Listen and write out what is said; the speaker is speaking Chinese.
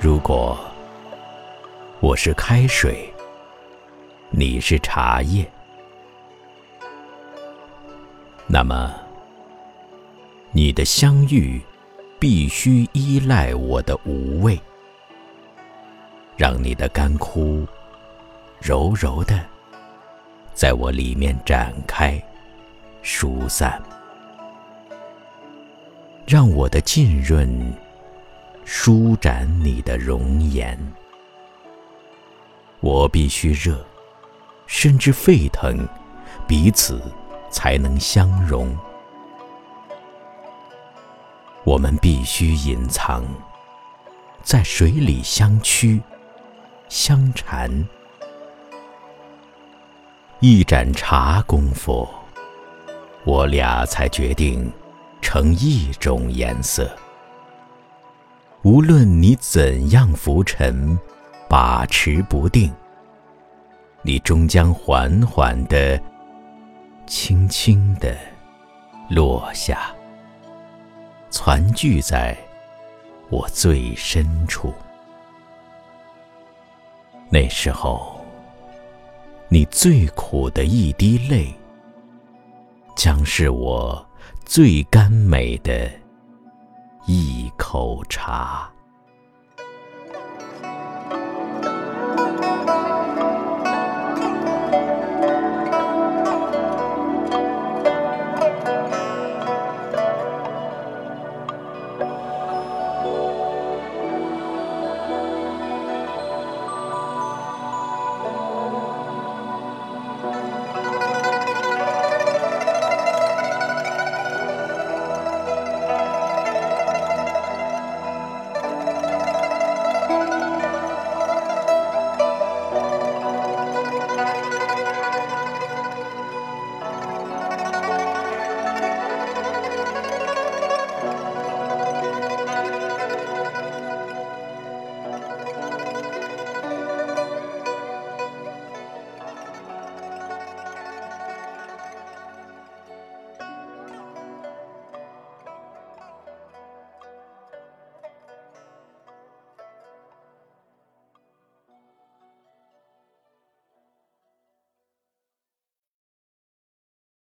如果我是开水你是茶叶那么你的相遇必须依赖我的无畏。让你的干枯柔柔的在我里面展开疏散，让我的浸润。舒展你的容颜，我必须热，甚至沸腾，彼此才能相融。我们必须隐藏，在水里相驱相缠。一盏茶功夫，我俩才决定成一种颜色。无论你怎样浮沉，把持不定，你终将缓缓的、轻轻的落下，攒聚在我最深处。那时候，你最苦的一滴泪，将是我最甘美的。一口茶。